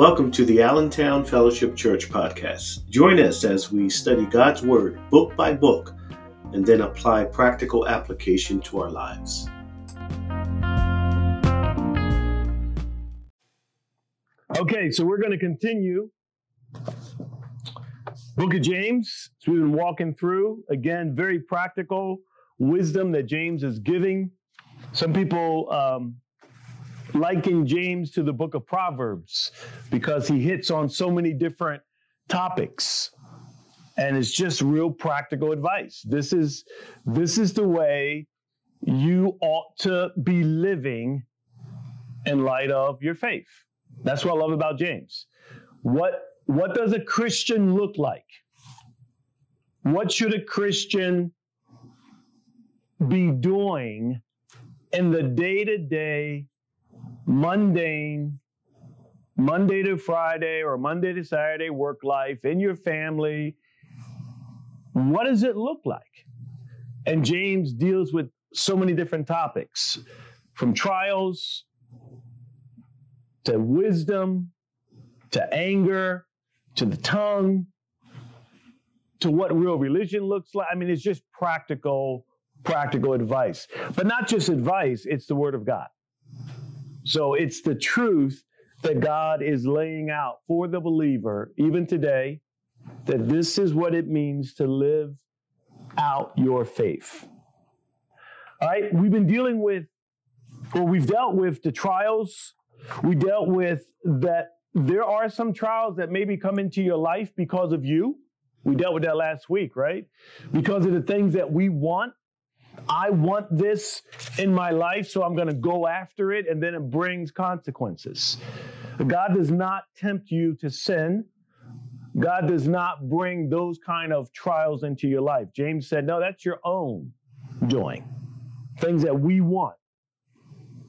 Welcome to the Allentown Fellowship Church podcast. Join us as we study God's Word book by book and then apply practical application to our lives. Okay, so we're going to continue Book of James. So we've been walking through again, very practical wisdom that James is giving. Some people um, liken James to the book of Proverbs because he hits on so many different topics and it's just real practical advice. This is this is the way you ought to be living in light of your faith. That's what I love about James. What what does a Christian look like? What should a Christian be doing in the day-to-day mundane Monday to Friday or Monday to Saturday work life in your family. What does it look like? And James deals with so many different topics from trials to wisdom to anger to the tongue to what real religion looks like. I mean, it's just practical, practical advice. But not just advice, it's the Word of God. So it's the truth that God is laying out for the believer, even today, that this is what it means to live out your faith. All right, we've been dealing with, or we've dealt with the trials. We dealt with that there are some trials that maybe come into your life because of you. We dealt with that last week, right? Because of the things that we want I want this in my life, so I'm going to go after it, and then it brings consequences. God does not tempt you to sin. God does not bring those kind of trials into your life. James said, No, that's your own doing, things that we want.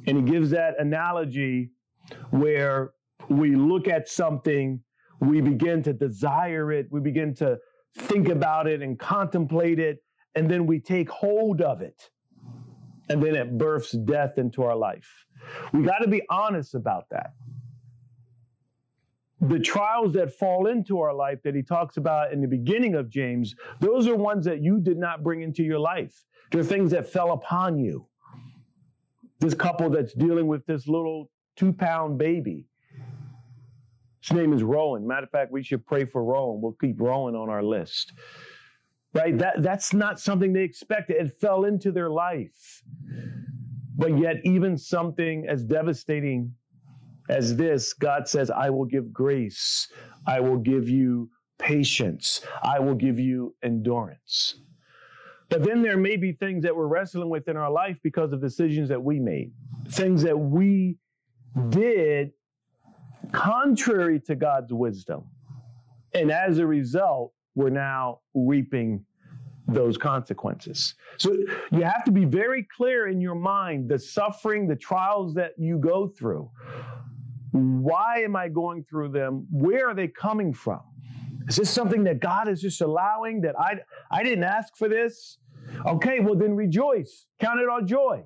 And he gives that analogy where we look at something, we begin to desire it, we begin to think about it and contemplate it, and then we take hold of it. And then it births death into our life. We got to be honest about that. The trials that fall into our life that he talks about in the beginning of James, those are ones that you did not bring into your life. They're things that fell upon you. This couple that's dealing with this little two pound baby. His name is Rowan. Matter of fact, we should pray for Rowan. We'll keep Rowan on our list right? That, that's not something they expected. It fell into their life. But yet, even something as devastating as this, God says, I will give grace. I will give you patience. I will give you endurance. But then there may be things that we're wrestling with in our life because of decisions that we made, things that we did contrary to God's wisdom. And as a result, we're now reaping those consequences. So you have to be very clear in your mind the suffering, the trials that you go through. Why am I going through them? Where are they coming from? Is this something that God is just allowing that I I didn't ask for this? Okay, well then rejoice. Count it all joy.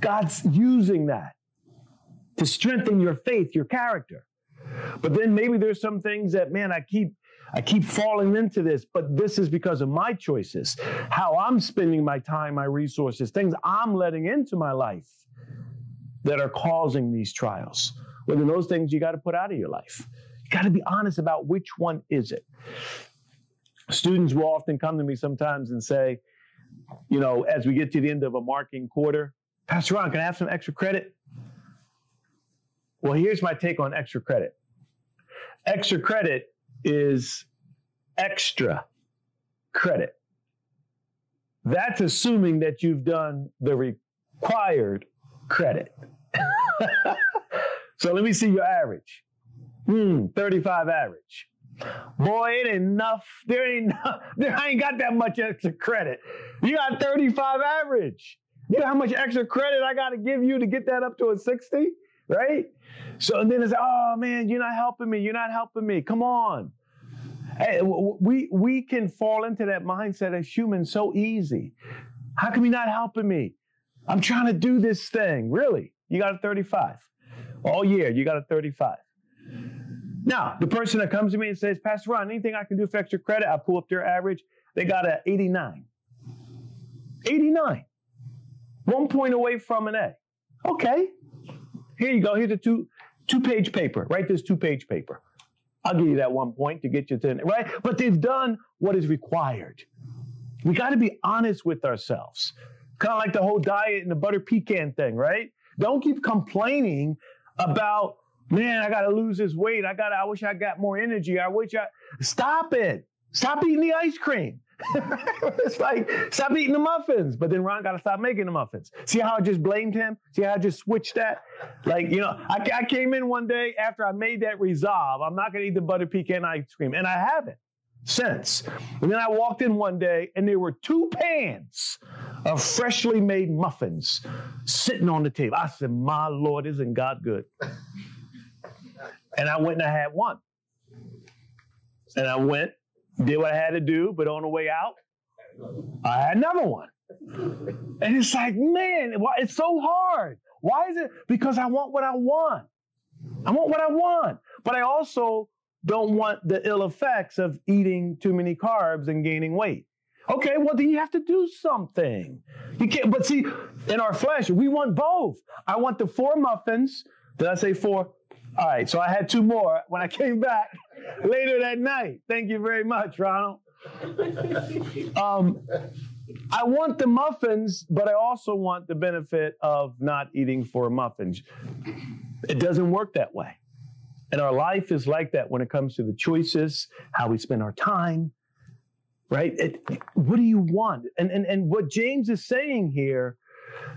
God's using that to strengthen your faith, your character. But then maybe there's some things that man I keep I keep falling into this, but this is because of my choices, how I'm spending my time, my resources, things I'm letting into my life that are causing these trials. Well, then those things you got to put out of your life. You got to be honest about which one is it. Students will often come to me sometimes and say, you know, as we get to the end of a marking quarter, Pastor Ron, can I have some extra credit? Well, here's my take on extra credit. Extra credit is extra credit. That's assuming that you've done the required credit. so let me see your average. Hmm, 35 average. Boy, it ain't enough. There ain't. There I ain't got that much extra credit. You got 35 average. You know how much extra credit I got to give you to get that up to a 60? right? So and then it's oh man, you're not helping me. You're not helping me. Come on. Hey, we we can fall into that mindset as humans so easy. How come you're not helping me? I'm trying to do this thing. Really? You got a 35. All year, you got a 35. Now, the person that comes to me and says, Pastor Ron, anything I can do for extra credit? I pull up their average. They got an 89. 89. One point away from an A. Okay. Here you go. Here's a two two page paper. Write this two page paper. I'll give you that one point to get you to right. But they've done what is required. We got to be honest with ourselves. Kind of like the whole diet and the butter pecan thing, right? Don't keep complaining about, man, I got to lose this weight. I got I wish I got more energy. I wish I stop it. Stop eating the ice cream. it's like, stop eating the muffins. But then Ron got to stop making the muffins. See how I just blamed him? See how I just switched that? Like, you know, I, I came in one day after I made that resolve. I'm not going to eat the butter pecan ice cream. And I haven't since. And then I walked in one day and there were two pans of freshly made muffins sitting on the table. I said, My Lord, isn't God good? And I went and I had one. And I went did what I had to do, but on the way out, I had another one. And it's like, man, it's so hard. Why is it? Because I want what I want. I want what I want. But I also don't want the ill effects of eating too many carbs and gaining weight. Okay, well, then you have to do something. You can't, but see, in our flesh, we want both. I want the four muffins. Did I say four? All right, so I had two more when I came back later that night. Thank you very much, Ronald. Um, I want the muffins, but I also want the benefit of not eating four muffins. It doesn't work that way. And our life is like that when it comes to the choices, how we spend our time, right? It, what do you want? And, and, and what James is saying here,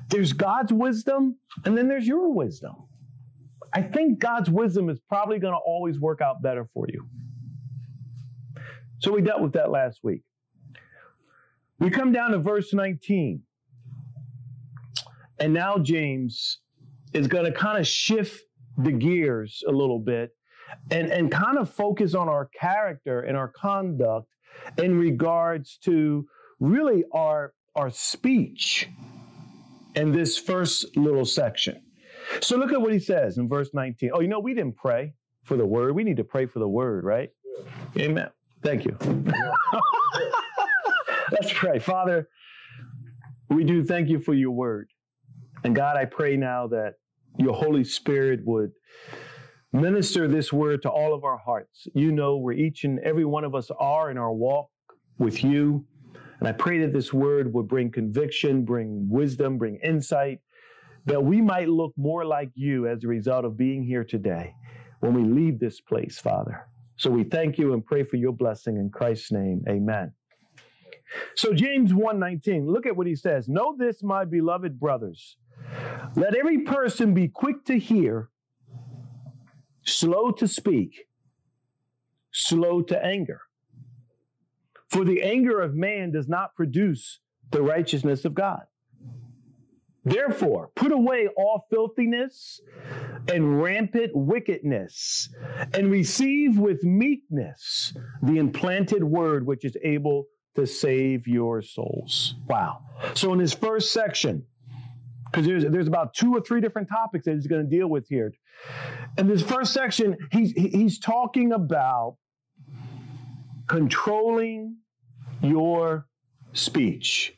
there's God's wisdom, and then there's your wisdom. I think God's wisdom is probably going to always work out better for you. So we dealt with that last week. We come down to verse 19. And now James is going to kind of shift the gears a little bit and, and kind of focus on our character and our conduct in regards to really our, our speech in this first little section. So look at what he says in verse 19. Oh, you know, we didn't pray for the word. We need to pray for the word, right? Yeah. Amen. Thank you. Let's pray. Father, we do thank you for your word. And God, I pray now that your Holy Spirit would minister this word to all of our hearts. You know where each and every one of us are in our walk with you. And I pray that this word would bring conviction, bring wisdom, bring insight, that we might look more like you as a result of being here today when we leave this place, Father. So we thank you and pray for your blessing in Christ's name. Amen. So James 1:19, look at what he says. Know this, my beloved brothers. Let every person be quick to hear, slow to speak, slow to anger. For the anger of man does not produce the righteousness of God. Therefore, put away all filthiness and rampant wickedness, and receive with meekness the implanted word which is able to save your souls. Wow. So, in this first section, because there's, there's about two or three different topics that he's going to deal with here. In this first section, he's, he's talking about controlling your speech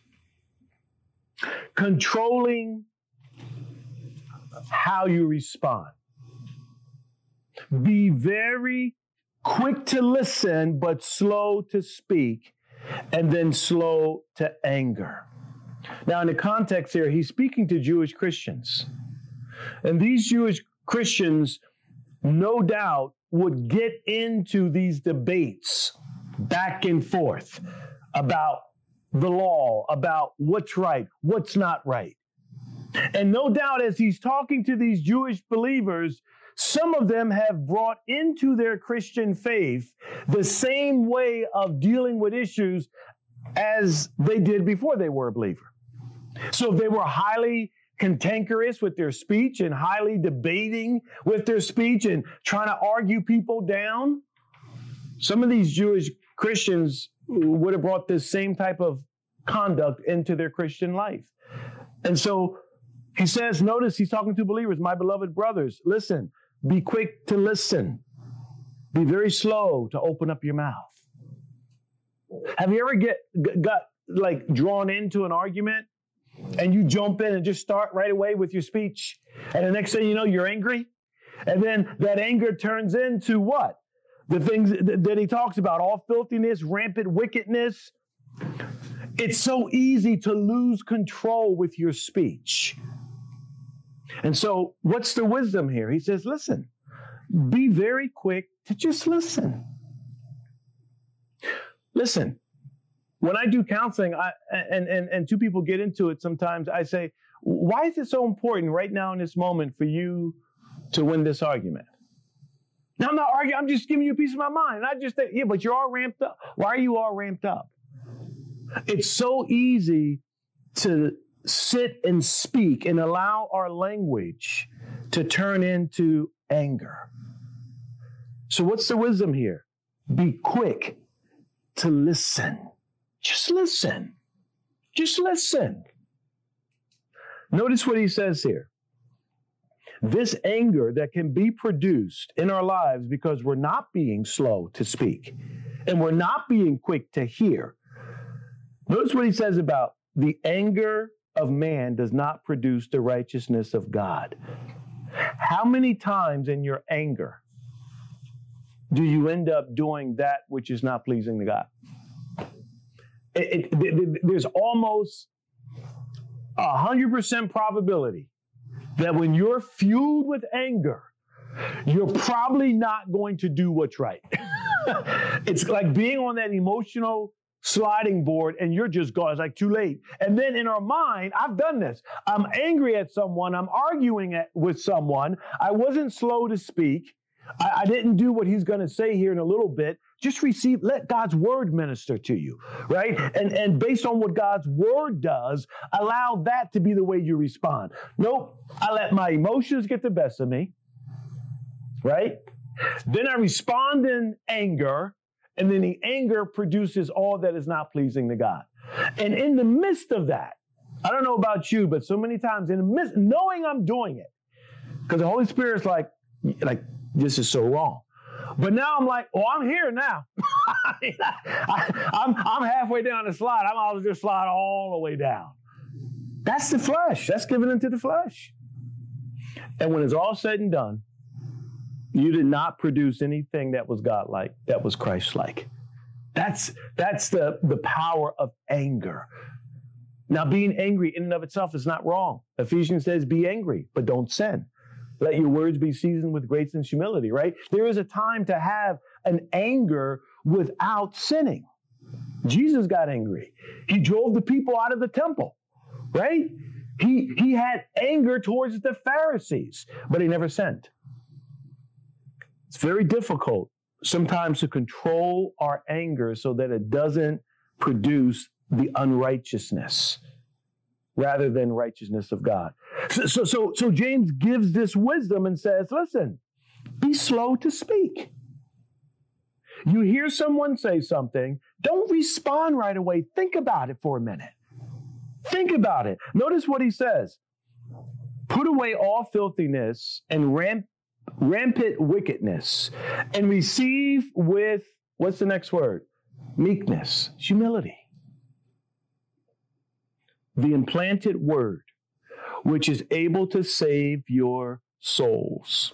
controlling how you respond. Be very quick to listen, but slow to speak, and then slow to anger. Now, in the context here, he's speaking to Jewish Christians. And these Jewish Christians, no doubt, would get into these debates back and forth about the law about what's right, what's not right. And no doubt, as he's talking to these Jewish believers, some of them have brought into their Christian faith the same way of dealing with issues as they did before they were a believer. So they were highly cantankerous with their speech and highly debating with their speech and trying to argue people down, some of these Jewish Christians would have brought this same type of conduct into their Christian life. And so he says, notice he's talking to believers, my beloved brothers, listen, be quick to listen. Be very slow to open up your mouth. Have you ever get got like drawn into an argument and you jump in and just start right away with your speech and the next thing you know you're angry and then that anger turns into what? The things that he talks about, all filthiness, rampant wickedness. It's so easy to lose control with your speech. And so, what's the wisdom here? He says, listen, be very quick to just listen. Listen, when I do counseling, I, and, and, and two people get into it sometimes, I say, why is it so important right now in this moment for you to win this argument? Now, I'm not arguing, I'm just giving you a piece of my mind. And I just think, yeah, but you're all ramped up. Why are you all ramped up? It's so easy to sit and speak and allow our language to turn into anger. So, what's the wisdom here? Be quick to listen. Just listen. Just listen. Notice what he says here. This anger that can be produced in our lives because we're not being slow to speak and we're not being quick to hear. Notice what he says about the anger of man does not produce the righteousness of God. How many times in your anger do you end up doing that which is not pleasing to God? It, it, it, there's almost a hundred percent probability that when you're fueled with anger, you're probably not going to do what's right. it's like being on that emotional sliding board and you're just gone. It's like too late. And then in our mind, I've done this. I'm angry at someone. I'm arguing at, with someone. I wasn't slow to speak. I, I didn't do what he's going to say here in a little bit. Just receive, let God's word minister to you, right? And, and based on what God's word does, allow that to be the way you respond. Nope, I let my emotions get the best of me, right? Then I respond in anger and then the anger produces all that is not pleasing to God. And in the midst of that, I don't know about you, but so many times in the midst, knowing I'm doing it, because the Holy Spirit's like, like, this is so wrong. But now I'm like, oh, I'm here now. I, am I'm, I'm halfway down the slide. I'm all just slide all the way down. That's the flesh. That's giving into the flesh. And when it's all said and done, you did not produce anything that was godlike, that was Christ-like. That's that's the, the power of anger. Now, being angry in and of itself is not wrong. Ephesians says, be angry, but don't sin. Let your words be seasoned with grace and humility, right? There is a time to have an anger without sinning. Jesus got angry. He drove the people out of the temple, right? He, he had anger towards the Pharisees, but he never sinned. It's very difficult sometimes to control our anger so that it doesn't produce the unrighteousness rather than righteousness of God. So, so, so, so James gives this wisdom and says, listen, be slow to speak. You hear someone say something, don't respond right away. Think about it for a minute. Think about it. Notice what he says. Put away all filthiness and ramp rampant wickedness, and receive with what's the next word? Meekness, humility. The implanted word, which is able to save your souls.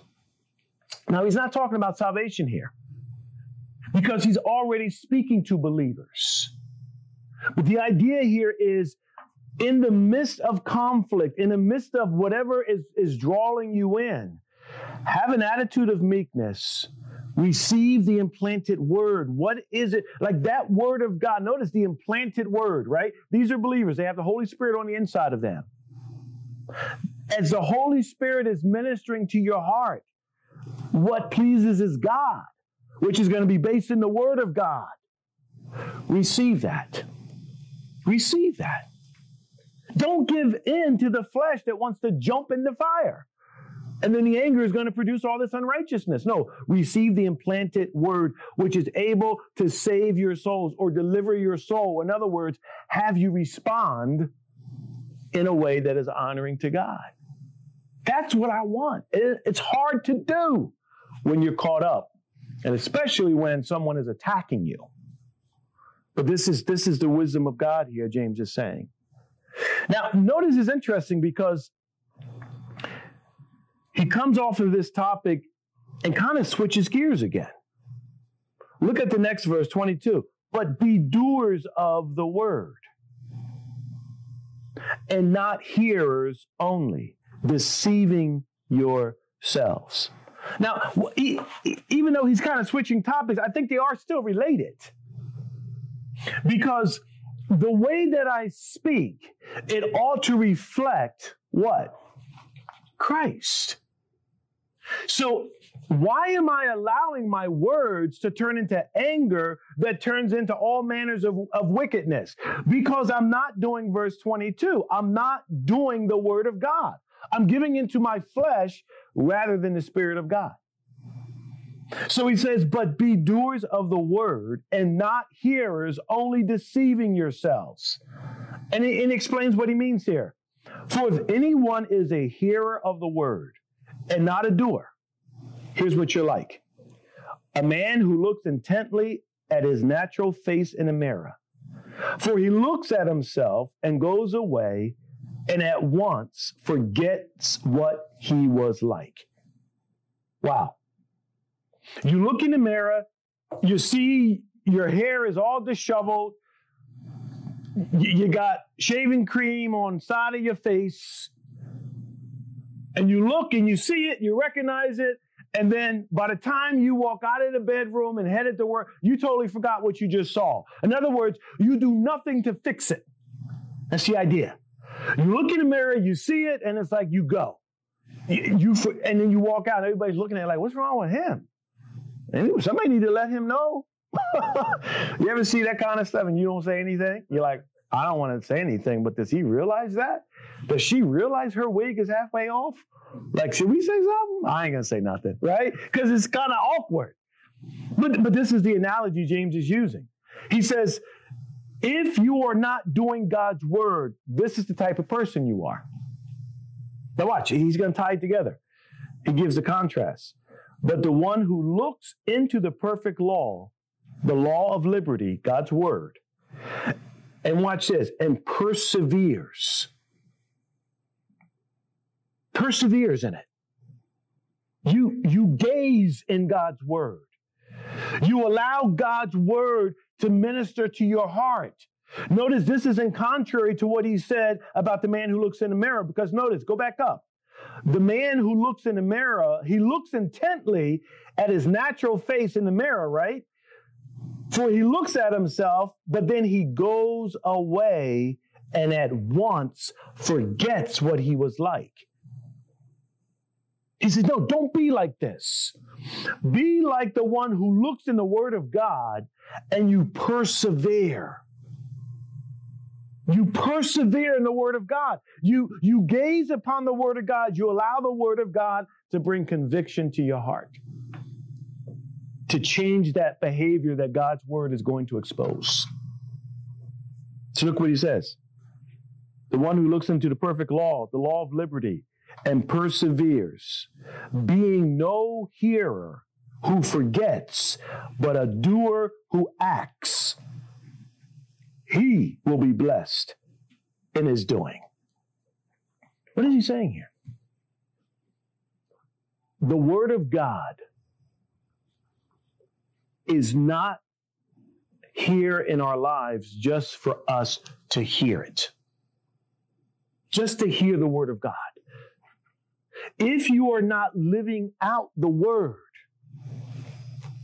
Now, he's not talking about salvation here because he's already speaking to believers. But the idea here is in the midst of conflict, in the midst of whatever is, is drawing you in, have an attitude of meekness. Receive the implanted word. What is it? Like that word of God. Notice the implanted word, right? These are believers. They have the Holy Spirit on the inside of them. As the Holy Spirit is ministering to your heart, what pleases is God, which is going to be based in the word of God. Receive that. Receive that. Don't give in to the flesh that wants to jump in the fire. And then the anger is going to produce all this unrighteousness. No, receive the implanted word, which is able to save your souls or deliver your soul. In other words, have you respond in a way that is honoring to God. That's what I want. It's hard to do when you're caught up, and especially when someone is attacking you. But this is this is the wisdom of God here, James is saying. Now, notice is interesting because he comes off of this topic and kind of switches gears again. Look at the next verse, 22. But be doers of the word and not hearers only, deceiving yourselves. Now, even though he's kind of switching topics, I think they are still related. Because the way that I speak, it ought to reflect what? Christ. So, why am I allowing my words to turn into anger that turns into all manners of, of wickedness? Because I'm not doing verse 22. I'm not doing the word of God. I'm giving into my flesh rather than the spirit of God. So he says, but be doers of the word and not hearers, only deceiving yourselves. And he, and he explains what he means here. For if anyone is a hearer of the word and not a doer, here's what you're like a man who looks intently at his natural face in a mirror. For he looks at himself and goes away and at once forgets what he was like. Wow. You look in the mirror, you see your hair is all disheveled, you got shaving cream on side of your face, and you look and you see it, you recognize it, and then by the time you walk out of the bedroom and headed to work, you totally forgot what you just saw. In other words, you do nothing to fix it. That's the idea. You look in the mirror, you see it, and it's like you go. You, you and then you walk out, and everybody's looking at it like, what's wrong with him? And somebody need to let him know. you ever see that kind of stuff and you don't say anything? You're like, I don't want to say anything, but does he realize that? Does she realize her wig is halfway off? Like, should we say something? I ain't gonna say nothing, right? Because it's kind of awkward. But but this is the analogy James is using. He says, if you are not doing God's word, this is the type of person you are. Now watch, he's gonna tie it together. He gives the contrast. But the one who looks into the perfect law, the law of liberty, God's word, and watch this, and perseveres. Perseveres in it. You, you gaze in God's word. You allow God's word to minister to your heart. Notice this is in contrary to what he said about the man who looks in the mirror, because notice, go back up. The man who looks in the mirror, he looks intently at his natural face in the mirror, right? For he looks at himself, but then he goes away and at once forgets what he was like. He says, No, don't be like this. Be like the one who looks in the Word of God and you persevere. You persevere in the Word of God. You, you gaze upon the Word of God. You allow the Word of God to bring conviction to your heart, to change that behavior that God's Word is going to expose. So look what he says. The one who looks into the perfect law, the law of liberty, and perseveres, being no hearer who forgets, but a doer who acts he will be blessed in his doing. What is he saying here? The Word of God is not here in our lives just for us to hear it, just to hear the Word of God. If you are not living out the Word,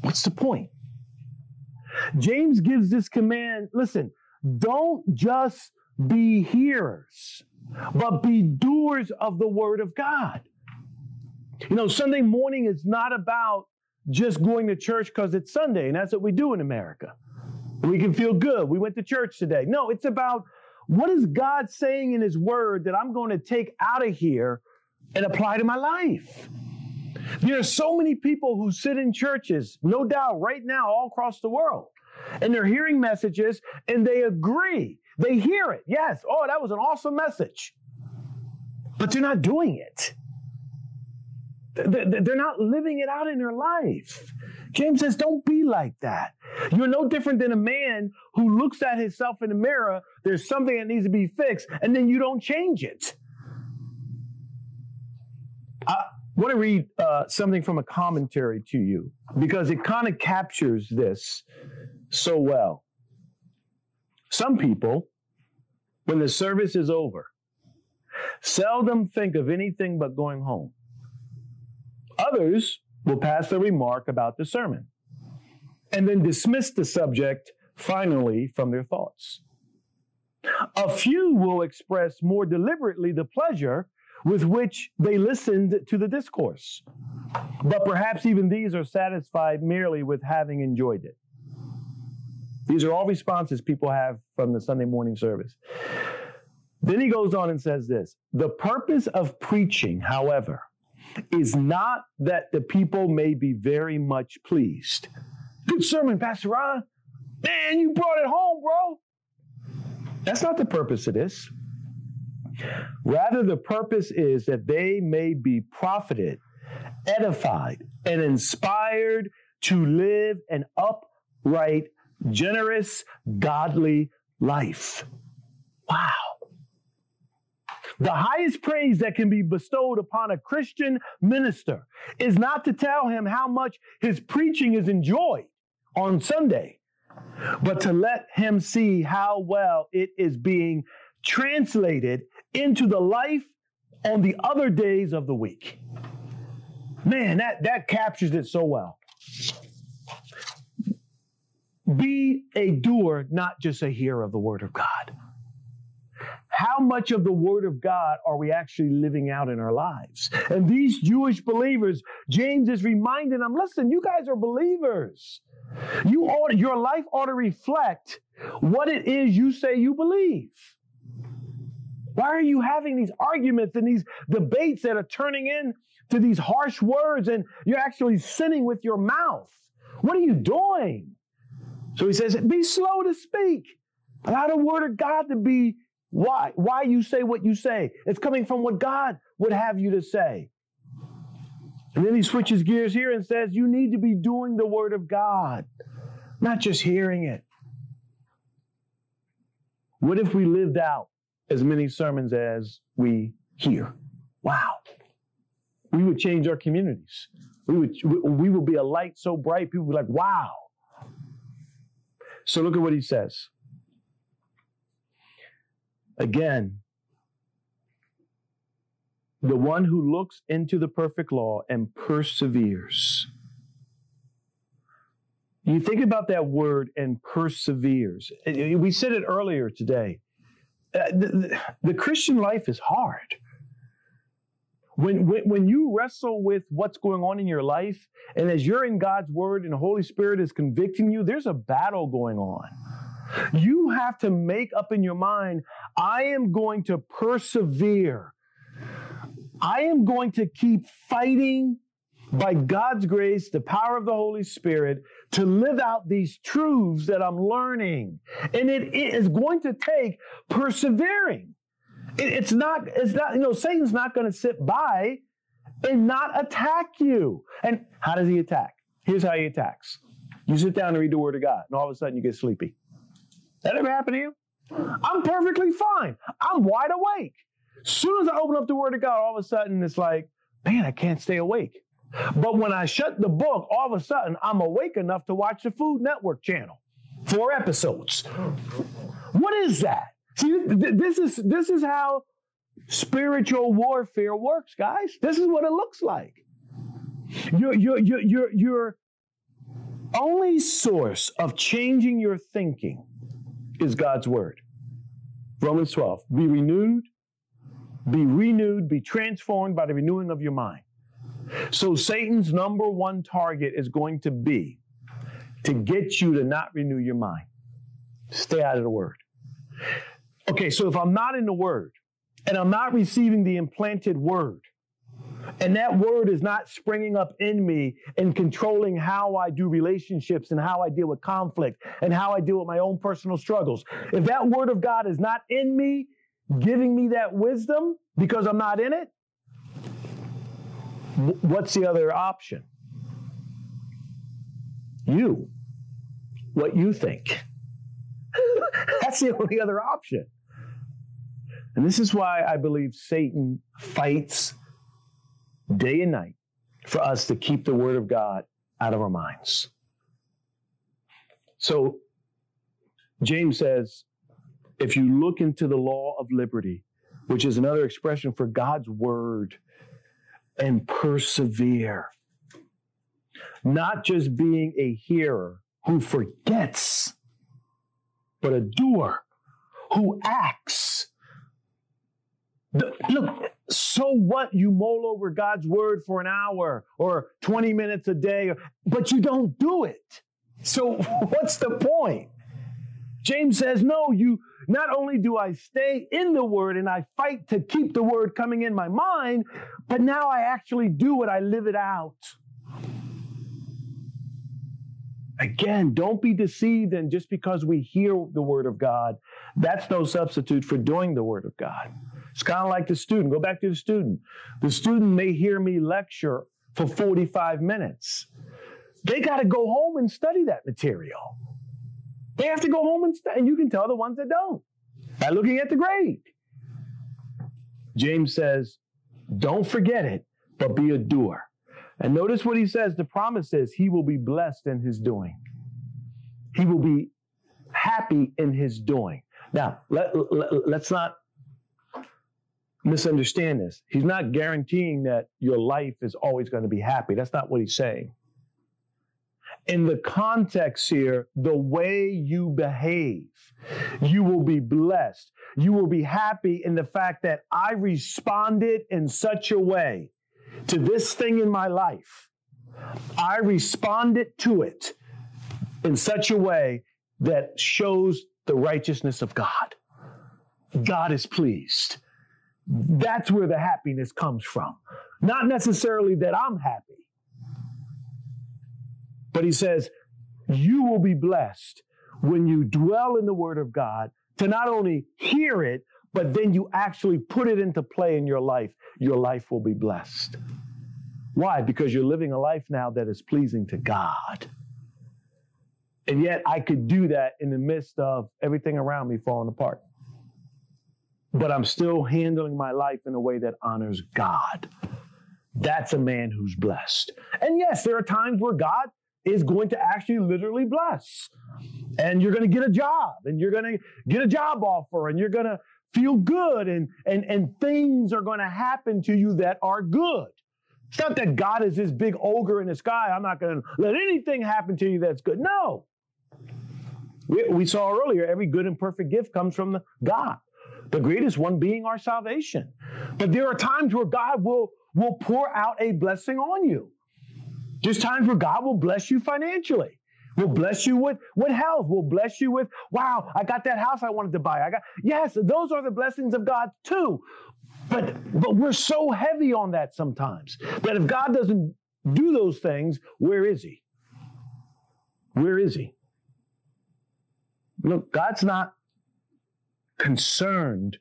what's the point? James gives this command listen, don't just be hearers, but be doers of the word of God. You know, Sunday morning is not about just going to church because it's Sunday, and that's what we do in America. We can feel good. We went to church today. No, it's about what is God saying in His Word that I'm going to take out of here and apply to my life. There are so many people who sit in churches, no doubt, right now, all across the world and they're hearing messages and they agree. They hear it. Yes. Oh, that was an awesome message. But they're not doing it. They're not living it out in their life. James says, don't be like that. You're no different than a man who looks at himself in the mirror, there's something that needs to be fixed, and then you don't change it. I want to read uh, something from a commentary to you because it kind of captures this so well. Some people, when the service is over, seldom think of anything but going home. Others will pass a remark about the sermon and then dismiss the subject finally from their thoughts. A few will express more deliberately the pleasure with which they listened to the discourse, but perhaps even these are satisfied merely with having enjoyed it. These are all responses people have from the Sunday morning service. Then he goes on and says this The purpose of preaching, however, is not that the people may be very much pleased. Good sermon, Pastor Ron. Man, you brought it home, bro. That's not the purpose of this. Rather, the purpose is that they may be profited, edified, and inspired to live an upright, generous, godly life. Wow. The highest praise that can be bestowed upon a Christian minister is not to tell him how much his preaching is enjoyed on Sunday, but to let him see how well it is being translated into the life on the other days of the week. Man, that, that captures it so well. Be a doer, not just a hearer of the word of God how much of the Word of God are we actually living out in our lives? And these Jewish believers, James is reminding them listen, you guys are believers. You ought, your life ought to reflect what it is you say you believe. Why are you having these arguments and these debates that are turning into these harsh words and you're actually sinning with your mouth? What are you doing? So he says, be slow to speak. Allow the word of God to be why? Why you say what you say? It's coming from what God would have you to say. And then he switches gears here and says, You need to be doing the word of God, not just hearing it. What if we lived out as many sermons as we hear? Wow. We would change our communities. We would, we would be a light so bright, people would be like, wow. So look at what he says. Again, the one who looks into the perfect law and perseveres. You think about that word and perseveres. We said it earlier today. Uh, the, the, Christian life is hard. When, when, when you wrestle with what's going on in your life, and as you're in God's word and the Holy Spirit is convicting you, there's a battle going on. You have to make up in your mind, I am going to persevere. I am going to keep fighting by God's grace, the power of the Holy Spirit, to live out these truths that I'm learning. And it is going to take persevering. it's not, it's not, you know, Satan's not going to sit by and not attack you. And how does he attack? Here's how he attacks. You sit down and read the Word of God, and all of a sudden you get sleepy. That ever happened to you? I'm perfectly fine. I'm wide awake. Soon as I open up the Word of God, all of a sudden it's like, man, I can't stay awake. But when I shut the book, all of a sudden I'm awake enough to watch the Food Network channel. Four episodes. What is that? See, this is this is how spiritual warfare works, guys. This is what it looks like. Your your your your your only source of changing your thinking is God's word. Romans 12. Be renewed, be renewed, be transformed by the renewing of your mind. So Satan's number one target is going to be to get you to not renew your mind. Stay out of the word. Okay, so if I'm not in the word and I'm not receiving the implanted word, and that word is not springing up in me and controlling how I do relationships and how I deal with conflict and how I deal with my own personal struggles. If that word of God is not in me, giving me that wisdom because I'm not in it, What's the other option? You. What you think. That's the only other option. And this is why I believe Satan fights day and night for us to keep the Word of God out of our minds. So, James says, if you look into the law of liberty, which is another expression for God's Word, and persevere, not just being a hearer who forgets, but a doer who acts. Look, so what you mull over God's word for an hour or 20 minutes a day, but you don't do it. So what's the point? James says, no, you not only do I stay in the word and I fight to keep the word coming in my mind, but now I actually do it, I live it out. Again, don't be deceived, and just because we hear the word of God, that's no substitute for doing the word of God. It's kind of like the student. Go back to the student. The student may hear me lecture for 45 minutes. They got to go home and study that material. They have to go home and and you can tell the ones that don't by looking at the grade. James says, don't forget it, but be a doer. And notice what he says the promise says he will be blessed in his doing. He will be happy in his doing. Now, let, let, let's not misunderstand this. He's not guaranteeing that your life is always going to be happy. That's not what he's saying. In the context here, the way you behave, you will be blessed. You will be happy in the fact that I responded in such a way to this thing in my life. I responded to it in such a way that shows the righteousness of God. God is pleased. That's where the happiness comes from. Not necessarily that I'm happy, but he says, You will be blessed when you dwell in the Word of God to not only hear it, but then you actually put it into play in your life. Your life will be blessed. Why? Because you're living a life now that is pleasing to God. And yet I could do that in the midst of everything around me falling apart but I'm still handling my life in a way that honors God. That's a man who's blessed. And yes, there are times where God is going to actually literally bless. And you're going to get a job and you're going to get a job offer and you're going to feel good and, and, and things are going to happen to you that are good. It's not that God is this big ogre in the sky. I'm not going to let anything happen to you that's good. No. We, we saw earlier, every good and perfect gift comes from the God the greatest one being our salvation. But there are times where God will, will pour out a blessing on you. There's times where God will bless you financially. Will bless you with, with health. Will bless you with, wow, I got that house I wanted to buy. I got yes, those are the blessings of God too. But but we're so heavy on that sometimes that if God doesn't do those things, where is he? Where is he? Look, God's not concerned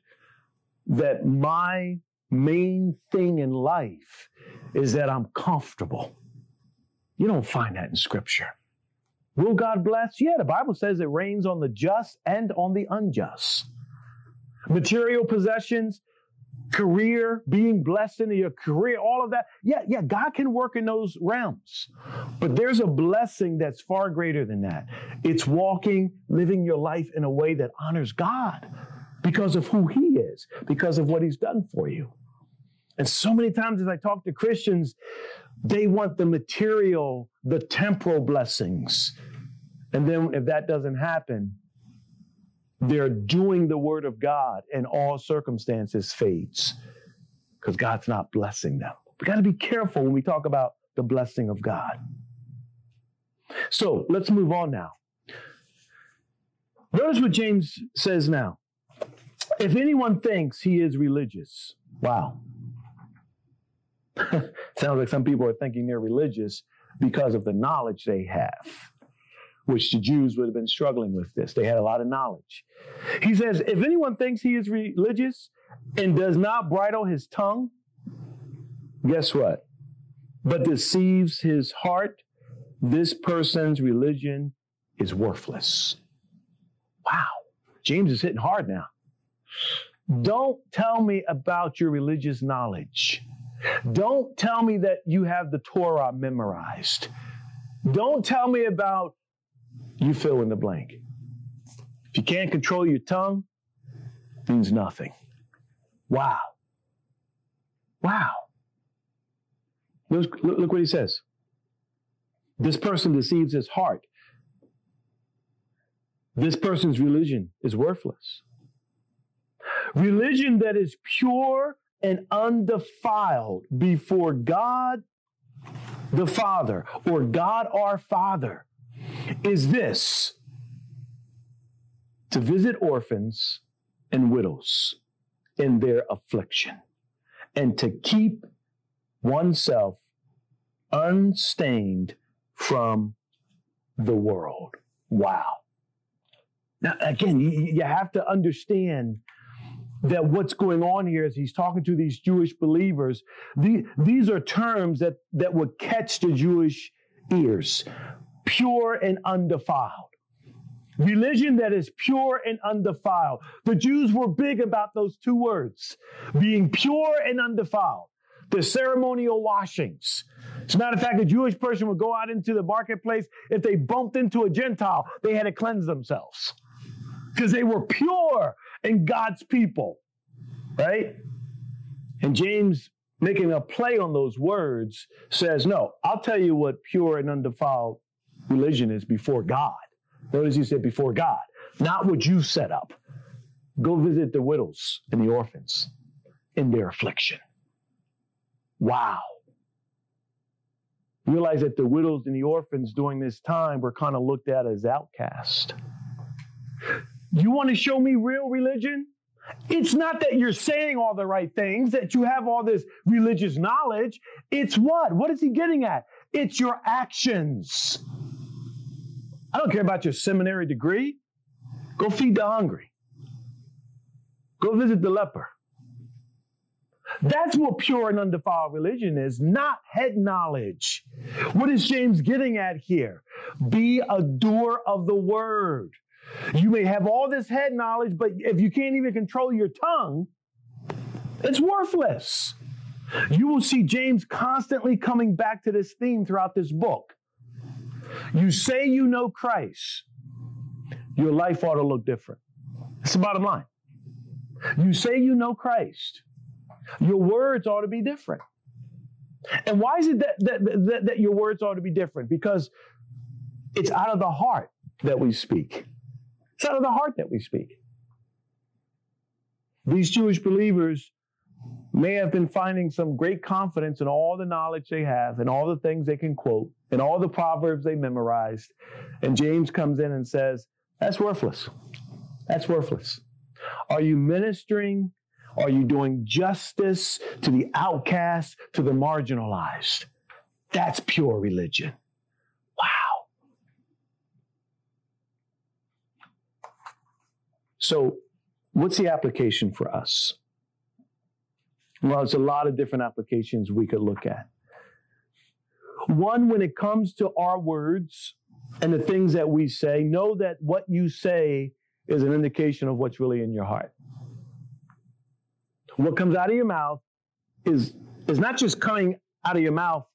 that my main thing in life is that I'm comfortable. You don't find that in Scripture. Will God bless? Yeah, the Bible says it rains on the just and on the unjust. Material possessions, career, being blessed in your career, all of that. Yeah, yeah, God can work in those realms. But there's a blessing that's far greater than that. It's walking, living your life in a way that honors God because of who He is, because of what He's done for you. And so many times as I talk to Christians, they want the material, the temporal blessings. And then if that doesn't happen, they're doing the word of God and all circumstances fades because God's not blessing them. We got to be careful when we talk about the blessing of God. So let's move on now. Notice what James says now. If anyone thinks he is religious, wow. Sounds like some people are thinking they're religious because of the knowledge they have which the Jews would have been struggling with this. They had a lot of knowledge. He says, if anyone thinks he is religious and does not bridle his tongue, guess what? but deceives his heart, this person's religion is worthless. Wow. James is hitting hard now. Don't tell me about your religious knowledge. Don't tell me that you have the Torah memorized. Don't tell me about you fill in the blank. If you can't control your tongue, means nothing. Wow. Wow. Look, look what he says. This person deceives his heart. This person's religion is worthless. Religion that is pure and undefiled before God the Father or God our Father is this to visit orphans and widows in their affliction and to keep oneself unstained from the world. Wow. Now, again, you, you have to understand that what's going on here is he's talking to these Jewish believers. The, these are terms that, that would catch the Jewish ears pure and undefiled. Religion that is pure and undefiled. The Jews were big about those two words being pure and undefiled. The ceremonial washings. As a matter of fact, a Jewish person would go out into the marketplace. If they bumped into a Gentile, they had to cleanse themselves because they were pure and God's people, right? And James, making a play on those words, says, No, I'll tell you what pure and undefiled religion is before God. Notice he said before God, not what you set up. Go visit the widows and the orphans in their affliction. Wow. Realize that the widows and the orphans during this time were kind of looked at as outcast. You want to show me real religion? It's not that you're saying all the right things, that you have all this religious knowledge. It's what? What is he getting at? It's your actions. I don't care about your seminary degree. Go feed the hungry. Go visit the leper. That's what pure and undefiled religion is, not head knowledge. What is James getting at here? Be a doer of the word. You may have all this head knowledge, but if you can't even control your tongue, it's worthless. You will see James constantly coming back to this theme throughout this book. You say you know Christ, your life ought to look different. That's the bottom line. You say you know Christ, your words ought to be different. And why is it that, that, that, that your words ought to be different? Because it's out of the heart that we speak. It's out of the heart that we speak. These Jewish believers may have been finding some great confidence in all the knowledge they have and all the things they can quote and all the proverbs they memorized. And James comes in and says, That's worthless. That's worthless. Are you ministering? Are you doing justice to the outcast, to the marginalized? That's pure religion. So, what's the application for us? Well, there's a lot of different applications we could look at. One, when it comes to our words and the things that we say, know that what you say is an indication of what's really in your heart. What comes out of your mouth is, is not just coming out of your mouth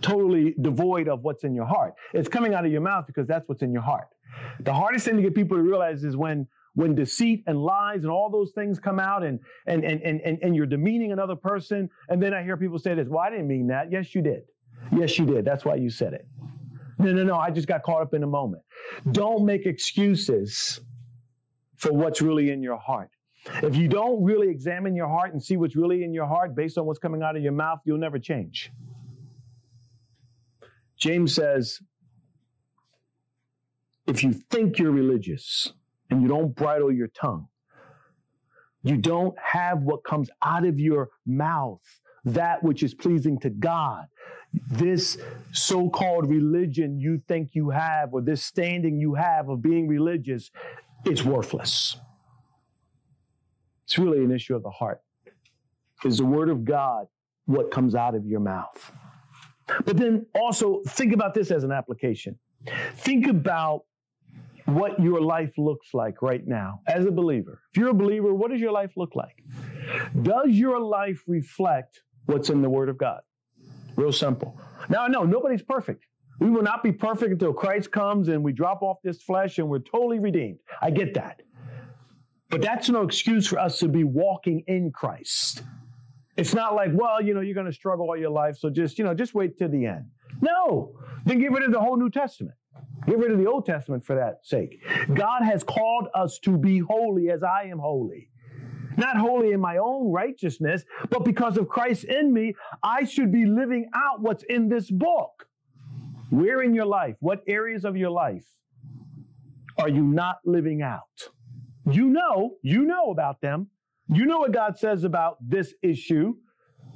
totally devoid of what's in your heart. It's coming out of your mouth because that's what's in your heart. The hardest thing to get people to realize is when when deceit and lies and all those things come out and, and, and, and, and you're demeaning another person. And then I hear people say this, well, I didn't mean that. Yes, you did. Yes, you did. That's why you said it. No, no, no. I just got caught up in a moment. Don't make excuses for what's really in your heart. If you don't really examine your heart and see what's really in your heart based on what's coming out of your mouth, you'll never change. James says, if you think you're religious, and you don't bridle your tongue. You don't have what comes out of your mouth, that which is pleasing to God. This so called religion you think you have, or this standing you have of being religious, it's worthless. It's really an issue of the heart. Is the word of God what comes out of your mouth? But then also think about this as an application. Think about what your life looks like right now as a believer. If you're a believer, what does your life look like? Does your life reflect what's in the Word of God? Real simple. Now, I know nobody's perfect. We will not be perfect until Christ comes and we drop off this flesh and we're totally redeemed. I get that. But that's no excuse for us to be walking in Christ. It's not like, well, you know, you're going to struggle all your life, so just, you know, just wait to the end. No. Then get rid of the whole New Testament. Get rid of the Old Testament for that sake. God has called us to be holy as I am holy. Not holy in my own righteousness, but because of Christ in me, I should be living out what's in this book. Where in your life, what areas of your life are you not living out? You know, you know about them. You know what God says about this issue,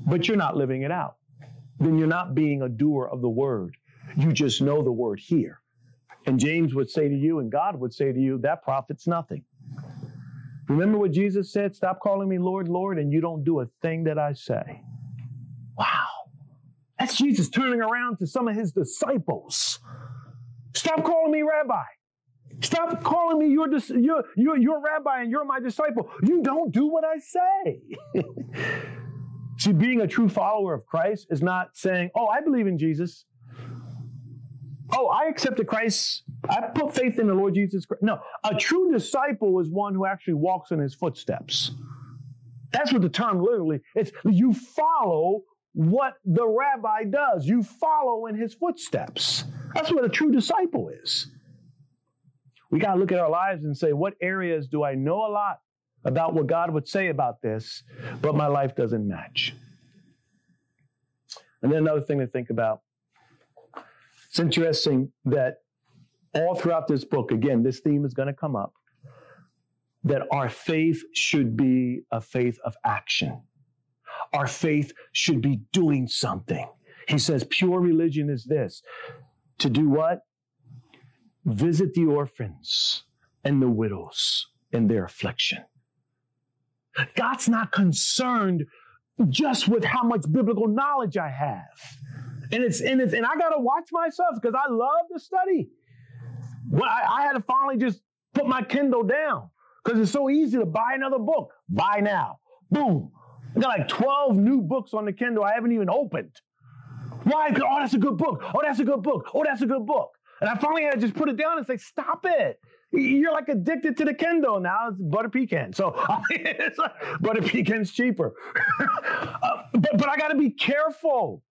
but you're not living it out. Then you're not being a doer of the word. You just know the word here. And James would say to you, and God would say to you, that profits nothing. Remember what Jesus said? Stop calling me Lord, Lord, and you don't do a thing that I say. Wow. That's Jesus turning around to some of his disciples. Stop calling me rabbi. Stop calling me your, your, your, your rabbi and you're my disciple. You don't do what I say. See, being a true follower of Christ is not saying, oh, I believe in Jesus. Oh, I accepted Christ. I put faith in the Lord Jesus Christ. No, a true disciple is one who actually walks in his footsteps. That's what the term literally is. You follow what the rabbi does. You follow in his footsteps. That's what a true disciple is. We got to look at our lives and say, what areas do I know a lot about what God would say about this, but my life doesn't match? And then another thing to think about it's interesting that all throughout this book, again, this theme is going to come up that our faith should be a faith of action. Our faith should be doing something. He says, pure religion is this to do what? Visit the orphans and the widows in their affliction. God's not concerned just with how much biblical knowledge I have. And it's and it's and I gotta watch myself because I love to study. Well, I, I had to finally just put my Kindle down because it's so easy to buy another book. Buy now. Boom. I got like 12 new books on the Kindle I haven't even opened. Why? Oh, that's a good book. Oh, that's a good book. Oh, that's a good book. And I finally had to just put it down and say, stop it. You're like addicted to the Kindle now. It's butter pecan. So butter pecan's cheaper. uh, but, but I got to be careful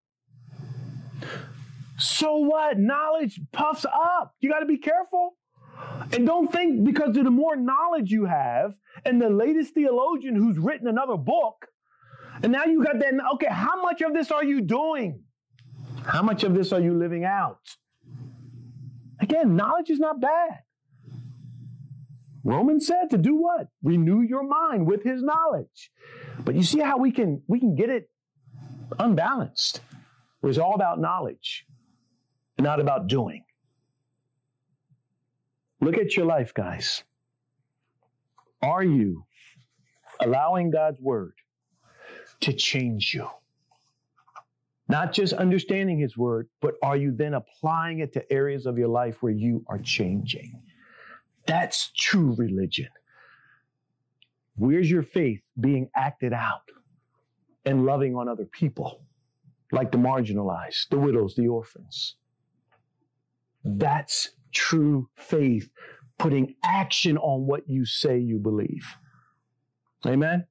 so what? Knowledge puffs up. You got to be careful. And don't think because of the more knowledge you have and the latest theologian who's written another book, and now you got that, okay, how much of this are you doing? How much of this are you living out? Again, knowledge is not bad. Romans said to do what? Renew your mind with his knowledge. But you see how we can we can get it unbalanced. It was all about knowledge not about doing. Look at your life, guys. Are you allowing God's word to change you? Not just understanding his word, but are you then applying it to areas of your life where you are changing? That's true religion. Where's your faith being acted out and loving on other people, like the marginalized, the widows, the orphans? That's true faith, putting action on what you say you believe. Amen.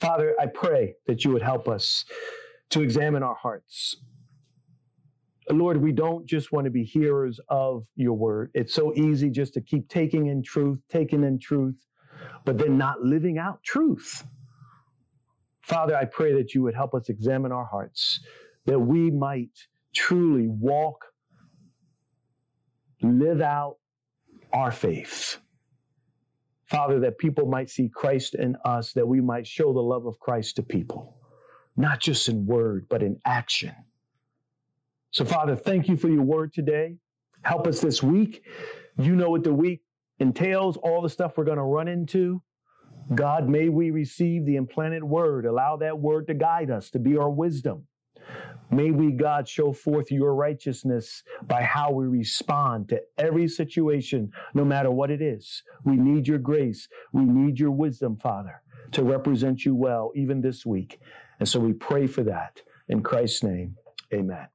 Father, I pray that you would help us to examine our hearts. Lord, we don't just want to be hearers of your word. It's so easy just to keep taking in truth, taking in truth, but then not living out truth. Father, I pray that you would help us examine our hearts, that we might truly walk live out our faith. Father, that people might see Christ in us, that we might show the love of Christ to people, not just in word, but in action. So, Father, thank you for your word today. Help us this week. You know what the week entails, all the stuff we're going to run into. God, may we receive the implanted word. Allow that word to guide us, to be our wisdom. May we, God, show forth your righteousness by how we respond to every situation, no matter what it is. We need your grace. We need your wisdom, Father, to represent you well, even this week. And so we pray for that. In Christ's name, amen.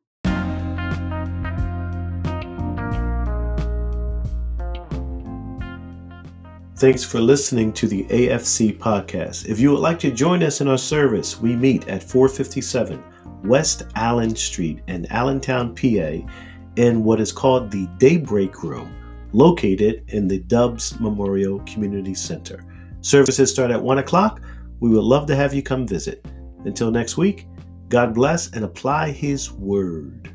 Thanks for listening to the AFC podcast. If you would like to join us in our service, we meet at 457 West Allen Street in Allentown, PA, in what is called the Daybreak Room, located in the Dubbs Memorial Community Center. Services start at 1 o'clock. We would love to have you come visit. Until next week, God bless and apply His Word.